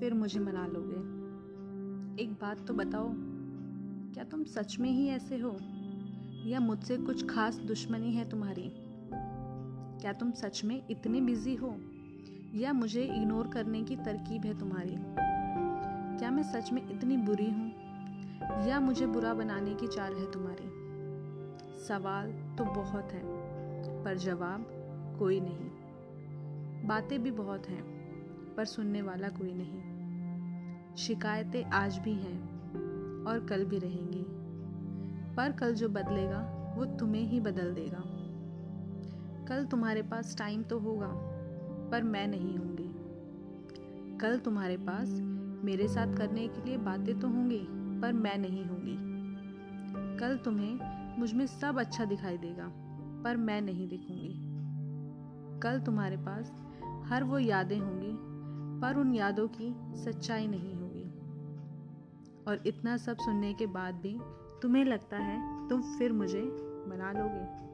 फिर मुझे मना लोगे? एक बात तो बताओ, क्या तुम सच में ही ऐसे हो? या मुझसे कुछ खास दुश्मनी है तुम्हारी? क्या तुम सच में इतने बिज़ी हो? या मुझे इग्नोर करने की तरकीब है तुम्हारी? क्या मैं सच में इतनी बुरी हूँ? या मुझे बुरा बनाने की चाल है तुम्हारी? सवाल तो बहुत हैं, पर जवाब कोई नहीं। बातें भी बहुत हैं। पर सुनने वाला कोई नहीं। शिकायतें आज भी हैं और कल भी रहेंगी। पर कल जो बदलेगा, वो तुम्हें ही बदल देगा। कल तुम्हारे पास टाइम तो होगा, पर मैं नहीं होंगी। कल तुम्हारे पास मेरे साथ करने के लिए बातें तो होंगी, पर मैं नहीं होंगी। कल तुम्हें मुझमें सब अच्छा दिखाई देगा, पर मैं नहीं दिखूँगी। कल तुम्हारे पास हर वो यादें होंगी पर उन यादों की सच्चाई नहीं होगी। और इतना सब सुनने के बाद भी तुम्हें लगता है तुम फिर मुझे मना लोगे।